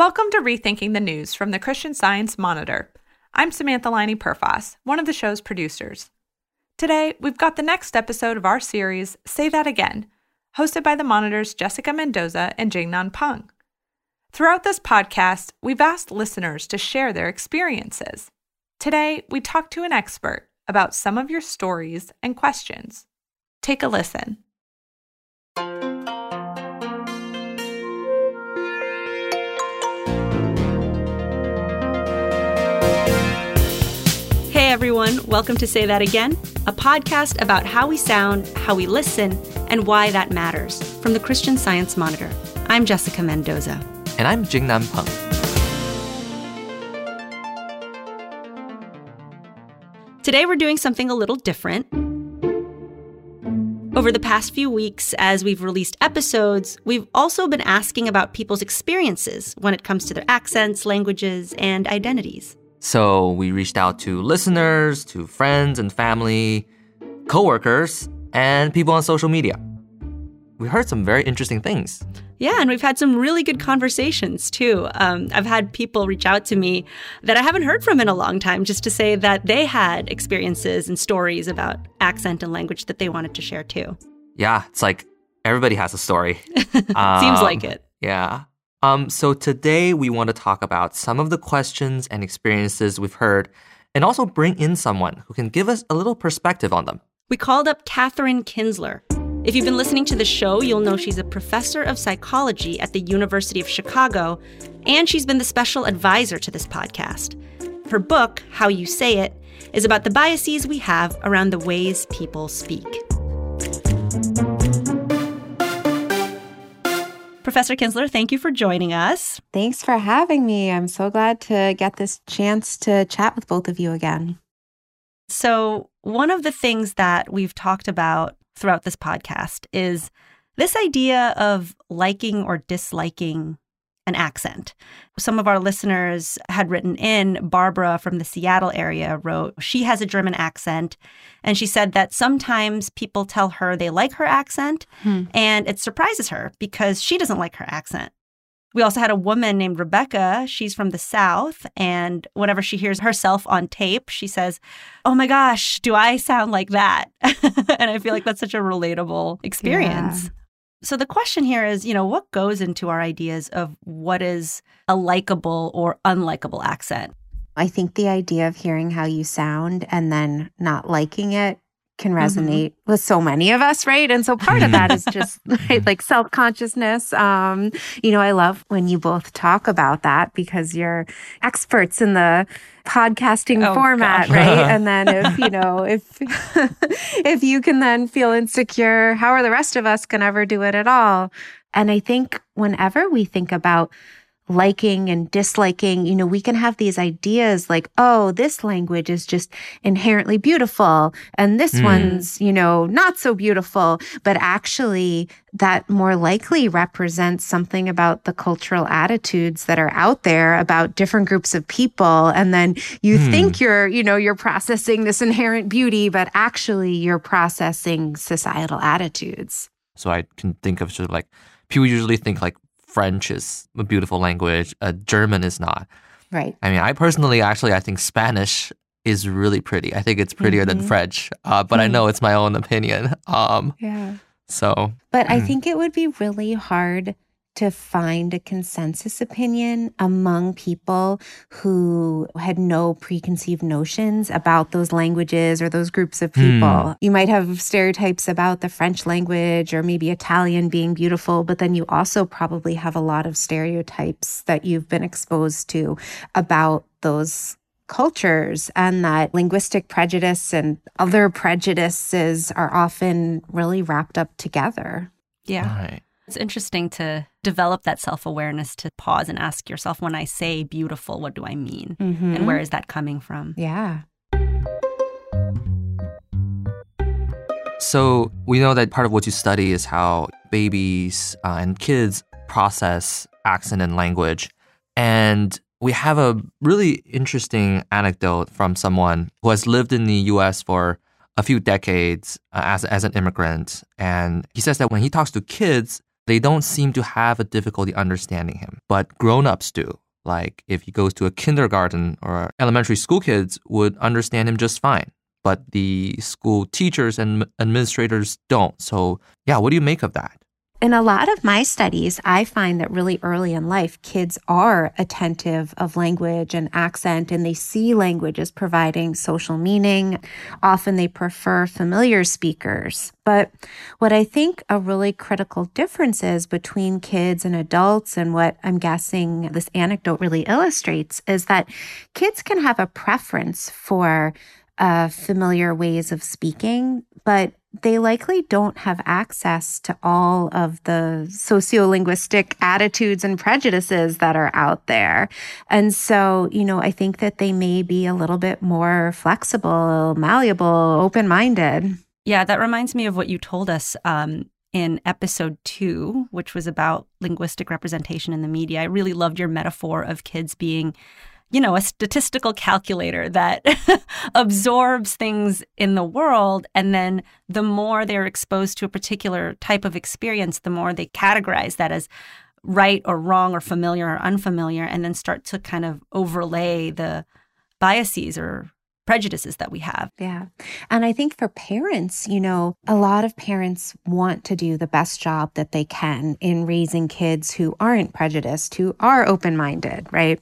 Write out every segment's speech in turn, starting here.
Welcome to Rethinking the News from the Christian Science Monitor. I'm Samantha Liney Perfas, one of the show's producers. Today, we've got the next episode of our series, Say That Again, hosted by the Monitor's Jessica Mendoza and Jingnan Peng. Throughout this podcast, we've asked listeners to share their experiences. Today, we talk to an expert about some of your stories and questions. Take a listen. Everyone, welcome to Say That Again, a podcast about how we sound, how we listen, and why that matters from the Christian Science Monitor. I'm Jessica Mendoza. And I'm Jingnan Peng. Today we're doing something a little different. Over the past few weeks, as we've released episodes, we've also been asking about people's experiences when it comes to their accents, languages, and identities. So we reached out to listeners, to friends and family, coworkers, and people on social media. We heard some very interesting things. Yeah, and we've had some really good conversations too. Um, I've had people reach out to me that I haven't heard from in a long time just to say that they had experiences and stories about accent and language that they wanted to share too. Yeah, it's like everybody has a story. Seems Um, like it. Yeah. Um, so today we want to talk about some of the questions and experiences we've heard and also bring in someone who can give us a little perspective on them. We called up Katherine Kinzler. If you've been listening to the show, you'll know she's a professor of psychology at the University of Chicago, and she's been the special advisor to this podcast. Her book, How You Say It, is about the biases we have around the ways people speak. Professor Kinzler, thank you for joining us. Thanks for having me. I'm so glad to get this chance to chat with both of you again. So, one of the things that we've talked about throughout this podcast is this idea of liking or disliking an accent. Some of our listeners had written in, Barbara from the Seattle area wrote, she has a German accent. And she said that sometimes people tell her they like her accent Hmm. and it surprises her because she doesn't like her accent. We also had a woman named Rebecca. She's from the South. And whenever she hears herself on tape, she says, Oh my gosh, do I sound like that? and I feel like that's such a relatable experience. So the question here is, you know, what goes into our ideas of what is a likable or unlikable accent? I think the idea of hearing how you sound and then not liking it can resonate with so many of us, right? And so part of that is just right, like self consciousness. Um, you know, I love when you both talk about that because you're experts in the podcasting Oh, format, gosh. right? And then if you know if if you can then feel insecure, how are the rest of us gonna ever do it at all? And I think whenever we think about liking and disliking, you know, we can have these ideas like, oh, this language is just inherently beautiful and this Hmm. one's, you know, not so beautiful. But actually, that more likely represents something about the cultural attitudes that are out there about different groups of people. And then you Hmm. think you're, you know, you're processing this inherent beauty, but actually you're processing societal attitudes. So I can think of sort of like people usually think like French is a beautiful language, uh, German is not. Right. I mean, I personally actually I think Spanish is really pretty. I think it's prettier than Mhm. French, uh, but I know it's my own opinion. Um, Yeah. so But I Mhm. think it would be really hard to find a consensus opinion among people who had no preconceived notions about those languages or those groups of people. Hmm. You might have stereotypes about the French language or maybe Italian being beautiful, but then you also probably have a lot of stereotypes that you've been exposed to about those cultures and that linguistic prejudice and other prejudices are often really wrapped up together. Yeah. right. It's interesting to develop that self awareness to pause and ask yourself when I say beautiful, what do I mean? Mm-hmm. And where is that coming from? Yeah. So we know that part of what you study is how babies uh, and kids process accent and language. And we have a really interesting anecdote from someone who has lived in the US for a few decades uh, as, as an immigrant. And he says that when he talks to kids, they don't seem to have a difficulty understanding him, but grown-ups do. Like if he goes to a kindergarten or elementary school kids would understand him just fine, but the school teachers and administrators don't. So, yeah, what do you make of that? In a lot of my studies, I find that really early in life, kids are attentive of language and accent, and they see language as providing social meaning. Often they prefer familiar speakers. But what I think a really critical difference is between kids and adults, and what I'm guessing this anecdote really illustrates, is that kids can have a preference for uh, familiar ways of speaking, but they likely don't have access to all of the sociolinguistic attitudes and prejudices that are out there. And so, you know, I think that they may be a little bit more flexible, malleable, open minded. Yeah, that reminds me of what you told us um, in episode two, which was about linguistic representation in the media. I really loved your metaphor of kids being you know, a statistical calculator that absorbs things in the world. And then the more they're exposed to a particular type of experience, the more they categorize that as right or wrong or familiar or unfamiliar, and then start to kind of overlay the biases or prejudices that we have. Yeah. And I think for parents, you know, a lot of parents want to do the best job that they can in raising kids who aren't prejudiced, who are open minded, right?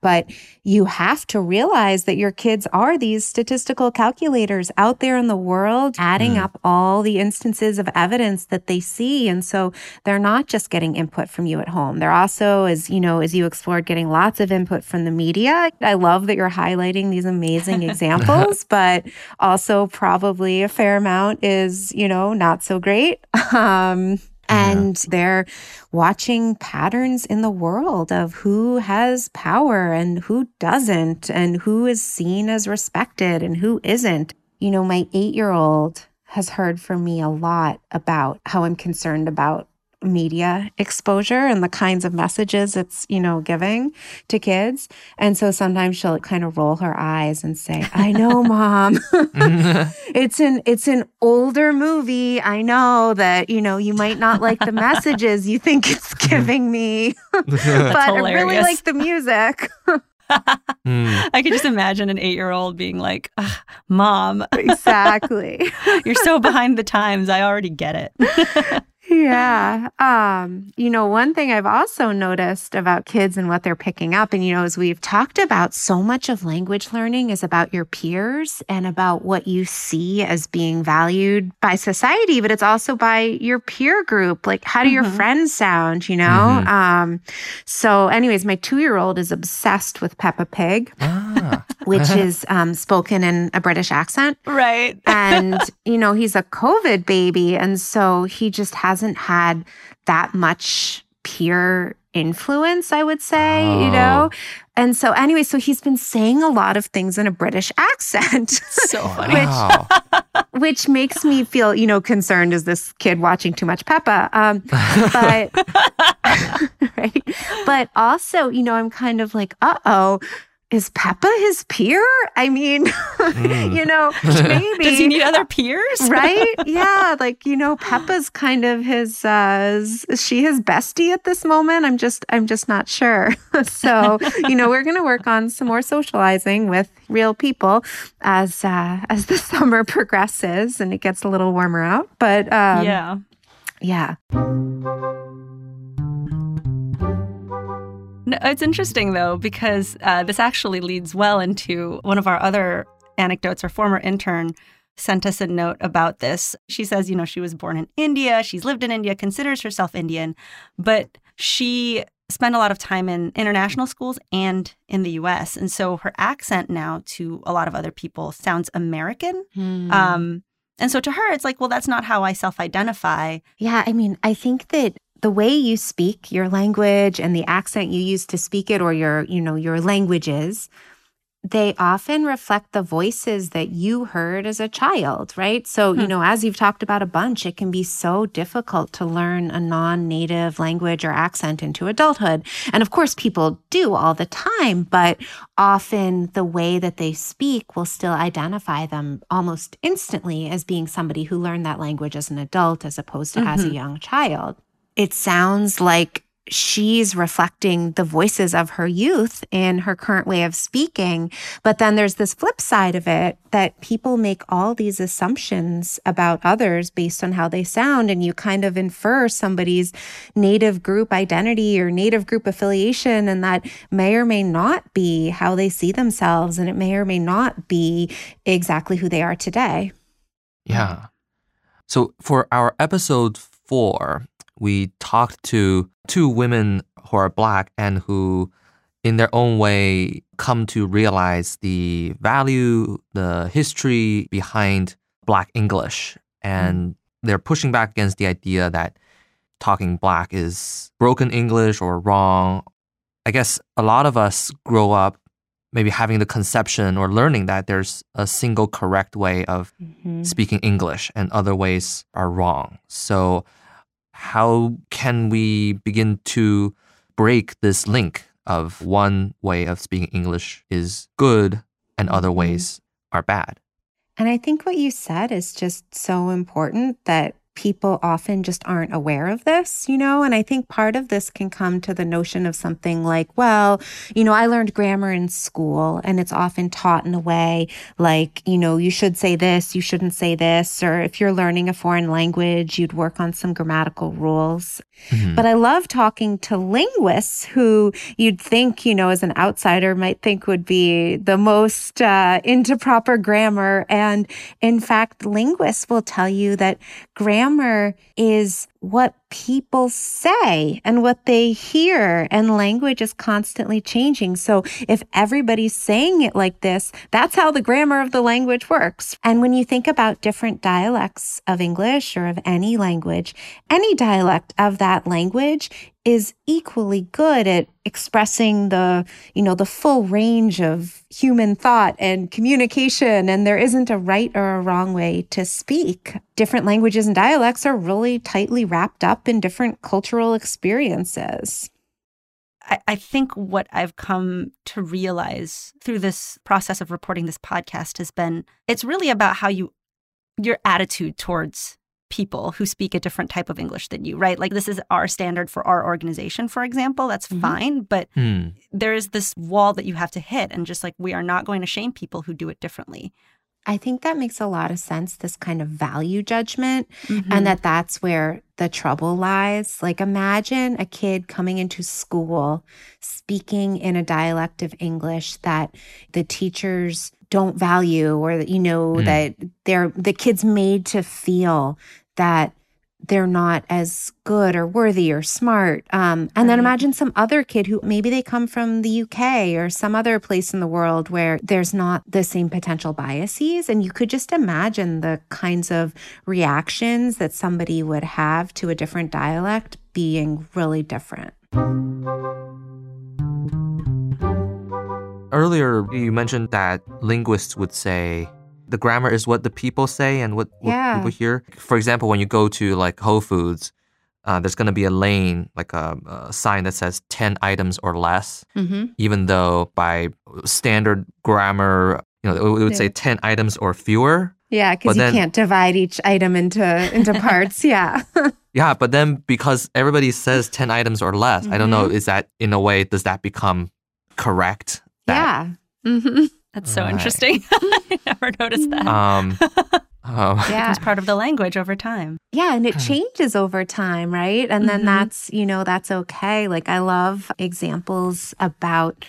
But you have to realize that your kids are these statistical calculators out there in the world, adding mm. up all the instances of evidence that they see. And so they're not just getting input from you at home. They're also, as you know, as you explored, getting lots of input from the media. I love that you're highlighting these amazing examples, but also probably a fair amount is, you know, not so great. Um, and yeah. they're watching patterns in the world of who has power and who doesn't, and who is seen as respected and who isn't. You know, my eight year old has heard from me a lot about how I'm concerned about media exposure and the kinds of messages it's, you know, giving to kids. And so sometimes she'll kind of roll her eyes and say, I know, mom. it's an it's an older movie. I know that, you know, you might not like the messages you think it's giving me. but I really like the music. mm. I could just imagine an eight year old being like, Mom. Exactly. You're so behind the times. I already get it yeah. Um, you know, one thing I've also noticed about kids and what they're picking up, and you know, as we've talked about, so much of language learning is about your peers and about what you see as being valued by society, but it's also by your peer group. Like, how do mm-hmm. your friends sound, you know? Mm-hmm. Um, so, anyways, my two year old is obsessed with Peppa Pig. Ah. which is um, spoken in a British accent. Right. and, you know, he's a COVID baby. And so he just hasn't had that much peer influence, I would say, oh. you know? And so, anyway, so he's been saying a lot of things in a British accent. So funny. which, which makes me feel, you know, concerned is this kid watching too much Peppa? Um, but, right. But also, you know, I'm kind of like, uh oh, is Peppa his peer? I mean, mm. you know, maybe. Does he need other peers? right? Yeah. Like, you know, Peppa's kind of his, uh, is she his bestie at this moment? I'm just, I'm just not sure. so, you know, we're going to work on some more socializing with real people as, uh, as the summer progresses and it gets a little warmer out. But, um, yeah. Yeah. No, it's interesting though because uh, this actually leads well into one of our other anecdotes. Our former intern sent us a note about this. She says, you know, she was born in India, she's lived in India, considers herself Indian, but she spent a lot of time in international schools and in the US. And so her accent now to a lot of other people sounds American. Hmm. Um, and so to her, it's like, well, that's not how I self identify. Yeah. I mean, I think that the way you speak your language and the accent you use to speak it or your you know your languages they often reflect the voices that you heard as a child right so hmm. you know as you've talked about a bunch it can be so difficult to learn a non-native language or accent into adulthood and of course people do all the time but often the way that they speak will still identify them almost instantly as being somebody who learned that language as an adult as opposed to mm-hmm. as a mm-hmm. young child it sounds like she's reflecting the voices of her youth in her current way of speaking. But then there's this flip side of it that people make all these assumptions about others based on how they sound. And you kind of infer somebody's native group identity or native group affiliation. And that may or may not be how they see themselves. And it may or may not be exactly who they are today. Yeah. So for our episode four, we talked to two women who are black and who, in their own way, come to realize the value, the history behind black English. And they're pushing back against the idea that talking black is broken English or wrong. I guess a lot of us grow up maybe having the conception or learning that there's a single correct way of Mm-hmm. speaking English and other ways are wrong. So, how can we begin to break this link of one way of speaking English is good and other Mhm. ways are bad? And I think what you said is just so important that people often just aren't aware of this, you know? And I think part of this can come to the notion of something like, well, you know, I learned grammar in school and it's often taught in a way like, you know, you should say this, you shouldn't say this. Or if you're learning a foreign language, you'd work on some grammatical rules. Mhm. But I love talking to linguists who you'd think, you know, as an outsider might think would be the most uh, into proper grammar. And in fact, linguists will tell you that grammar is what people say and what they hear, and language is constantly changing. So if everybody's saying it like this, that's how the grammar of the language works. And when you think about different dialects of English or of any language, any dialect of that language is equally good at expressing the, you know, the full range of human thought and communication. And there isn't a right or a wrong way to speak. Different languages and dialects are really tightly wrapped up in different cultural experiences. I, I think what I've come to realize through this process of reporting this podcast has been it's really about how you your attitude towards people who speak a different type of English than you, right? Like this is our standard for our organization, for example. That's Mhm. fine, but Hmm. there is this wall that you have to hit and just like we are not going to shame people who do it differently. I think that makes a lot of sense, this kind of value judgment. Mm-hmm. and that that's where the trouble lies. Like, imagine a kid coming into school speaking in a dialect of English that the teachers don't value, or that you know Mm. that they're the kids made to feel that they're not as good or worthy or smart. Um, and then imagine some other kid who maybe they come from the UK or some other place in the world where there's not the same potential biases. And you could just imagine the kinds of reactions that somebody would have to a different dialect being really different. Earlier, you mentioned that linguists would say the grammar is what the people say and what, what Yeah. people hear. For example, when you go to like Whole Foods, uh, there's going to be a lane, like a, a sign that says 10 items or less, Mm-hmm. even though by standard grammar, you know, it would it would say Yeah. 10 items or fewer. Yeah, because you then- can't divide each item into into parts. Yeah. Yeah, but then because everybody says 10 items or less, I don't know, Mm-hmm. is that in a way, does that become correct? That, yeah. Mm-hmm. That's so Right. interesting. I never noticed that. Um, um, Yeah. It's part of the language over time. Yeah, and it changes over time, right? And then Mhm. that's, you know, that's okay. Like I love examples about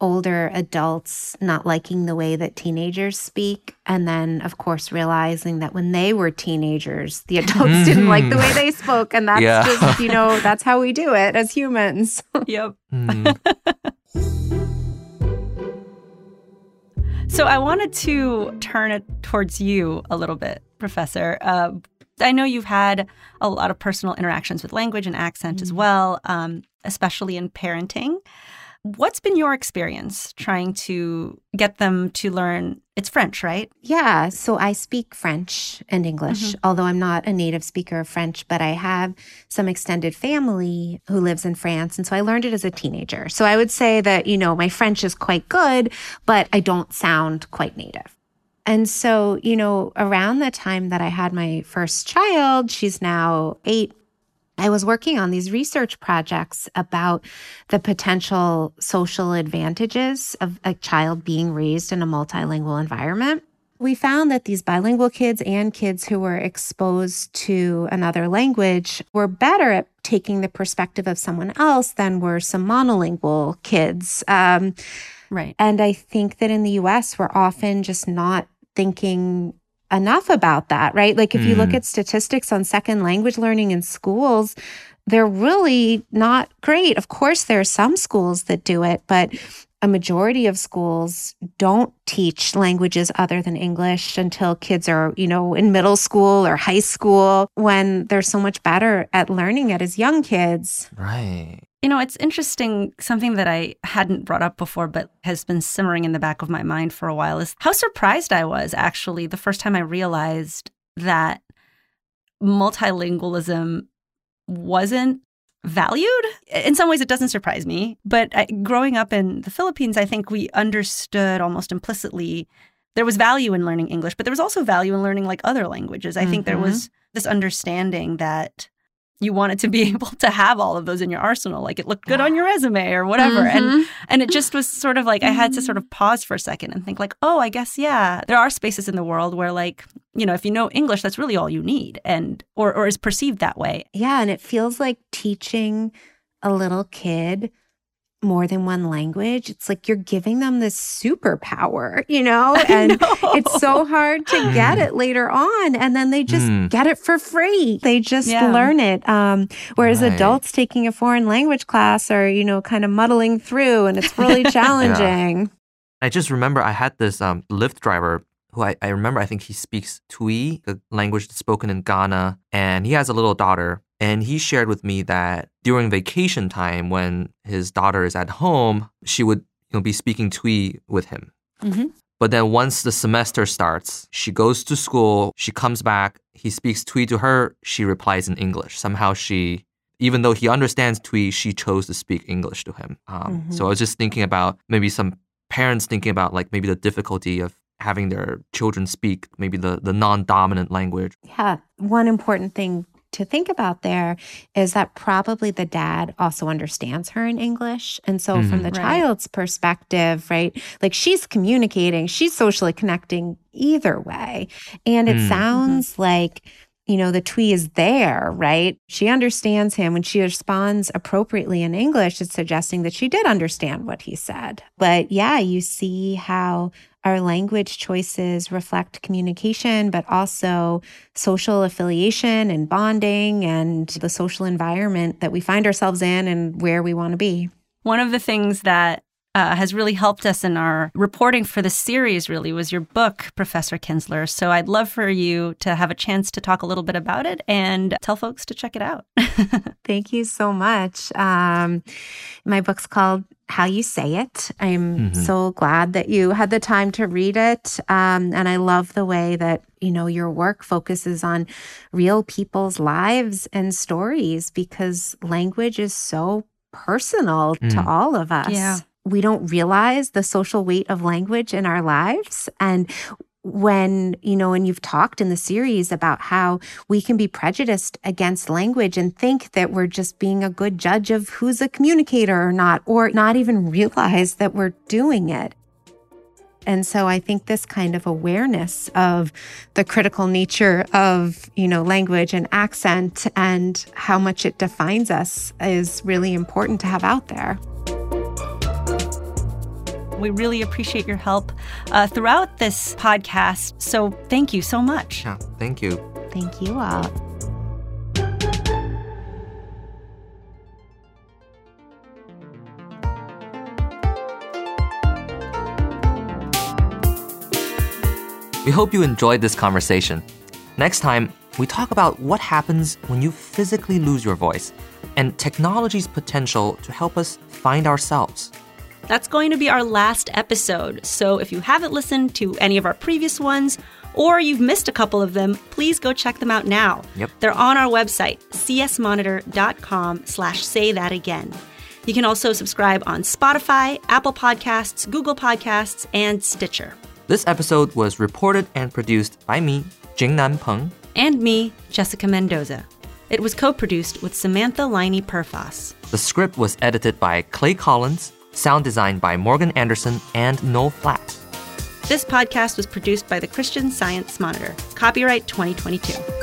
older adults not liking the way that teenagers speak and then of course realizing that when they were teenagers the adults didn't like the way they spoke and that's Yeah. just, you know, that's how we do it as humans. Yep. mm, So I wanted to turn it towards you a little bit, Professor. Uh, I know you've had a lot of personal interactions with language and accent as well, um, especially in parenting. What's been your experience trying to get them to learn? It's French, right? Yeah, so I speak French and English, mm-hmm. although I'm not a native speaker of French, but I have some extended family who lives in France. And so I learned it as a teenager. So I would say that, you know, my French is quite good, but I don't sound quite native. And so, you know, around the time that I had my first child, she's now eight I was working on these research projects about the potential social advantages of a child being raised in a multilingual environment. We found that these bilingual kids and kids who were exposed to another language were better at taking the perspective of someone else than were some monolingual kids. Um, Right. and I think that in the US, we're often just not thinking enough about that, right? Like if you look Mm. at statistics on second language learning in schools, they're really not great. Of course, there are some schools that do it, but a majority of schools don't teach languages other than English until kids are, you know, in middle school or high school when they're so much better at learning it as young kids. Right. You know, it's interesting. Something that I hadn't brought up before, but has been simmering in the back of my mind for a while is how surprised I was actually the first time I realized that multilingualism wasn't valued. In some ways, it doesn't surprise me. But I, growing up in the Philippines, I think we understood almost implicitly there was value in learning English, but there was also value in learning like other languages. I think there Mhm. was this understanding that you wanted to be able to have all of those in your arsenal like it looked good on your resume or whatever. And Mhm. and it just was sort of like i had to sort of pause for a second and think like oh i guess yeah there are spaces in the world where like you know if you know english that's really all you need and or or is perceived that way. Yeah, and it feels like teaching a little kid more than one language. It's like you're giving them this superpower, you know? And it's so hard to get Mm. it later on and then they just Mm. get it for free. They just Yeah. learn it. Um whereas Right. adults taking a foreign language class are, you know, kind of muddling through and it's really challenging. I just remember I had this um, Lyft driver who I, I remember I think he speaks Twi, the language spoken in Ghana, and he has a little daughter. And he shared with me that during vacation time, when his daughter is at home, she would you know, be speaking Twi with him. Mhm. But then once the semester starts, she goes to school, she comes back, he speaks Twi to her, she replies in English. Somehow she, even though he understands Twi, she chose to speak English to him. Um, Mhm. So I was just thinking about maybe some parents thinking about like maybe the difficulty of having their children speak maybe the, the non-dominant language. Yeah. One important thing to think about there is that probably the dad also understands her in English. And so, from Mhm. the Right. child's perspective, right, like she's communicating, she's socially connecting either way. And it Mm. sounds like, you know, the Twi is there, right? She understands him. When she responds appropriately in English, it's suggesting that she did understand what he said. But yeah, you see how our language choices reflect communication, but also social affiliation and bonding and the social environment that we find ourselves in and where we want to be. One of the things that uh, has really helped us in our reporting for the series really was your book, Professor Kinzler. So I'd love for you to have a chance to talk a little bit about it and tell folks to check it out. Thank you so much. Um, my book's called How You Say It. I'm Mhm. so glad that you had the time to read it. Um, and I love the way that, you know, your work focuses on real people's lives and stories because language is so personal to Mm. all of us. Yeah. We don't realize the social weight of language in our lives. And when, you know, and you've talked in the series about how we can be prejudiced against language and think that we're just being a good judge of who's a communicator or not, or not even realize that we're doing it. And so I think this kind of awareness of the critical nature of, you know, language and accent and how much it defines us is really important to have out there. We really appreciate your help uh, throughout this podcast. So thank you so much. Yeah, thank you. Thank you all. We hope you enjoyed this conversation. Next time, we talk about what happens when you physically lose your voice and technology's potential to help us find ourselves. That's going to be our last episode. So if you haven't listened to any of our previous ones, or you've missed a couple of them, please go check them out now. Yep. They're on our website, csmonitor.com slash say that again. You can also subscribe on Spotify, Apple Podcasts, Google Podcasts, and Stitcher. This episode was reported and produced by me, Jingnan Peng. And me, Jessica Mendoza. It was co produced with Samantha Liney Perfas. The script was edited by Clay Collins, sound designed by Morgan Anderson and Noel Flatt. This podcast was produced by the Christian Science Monitor. Copyright 2022.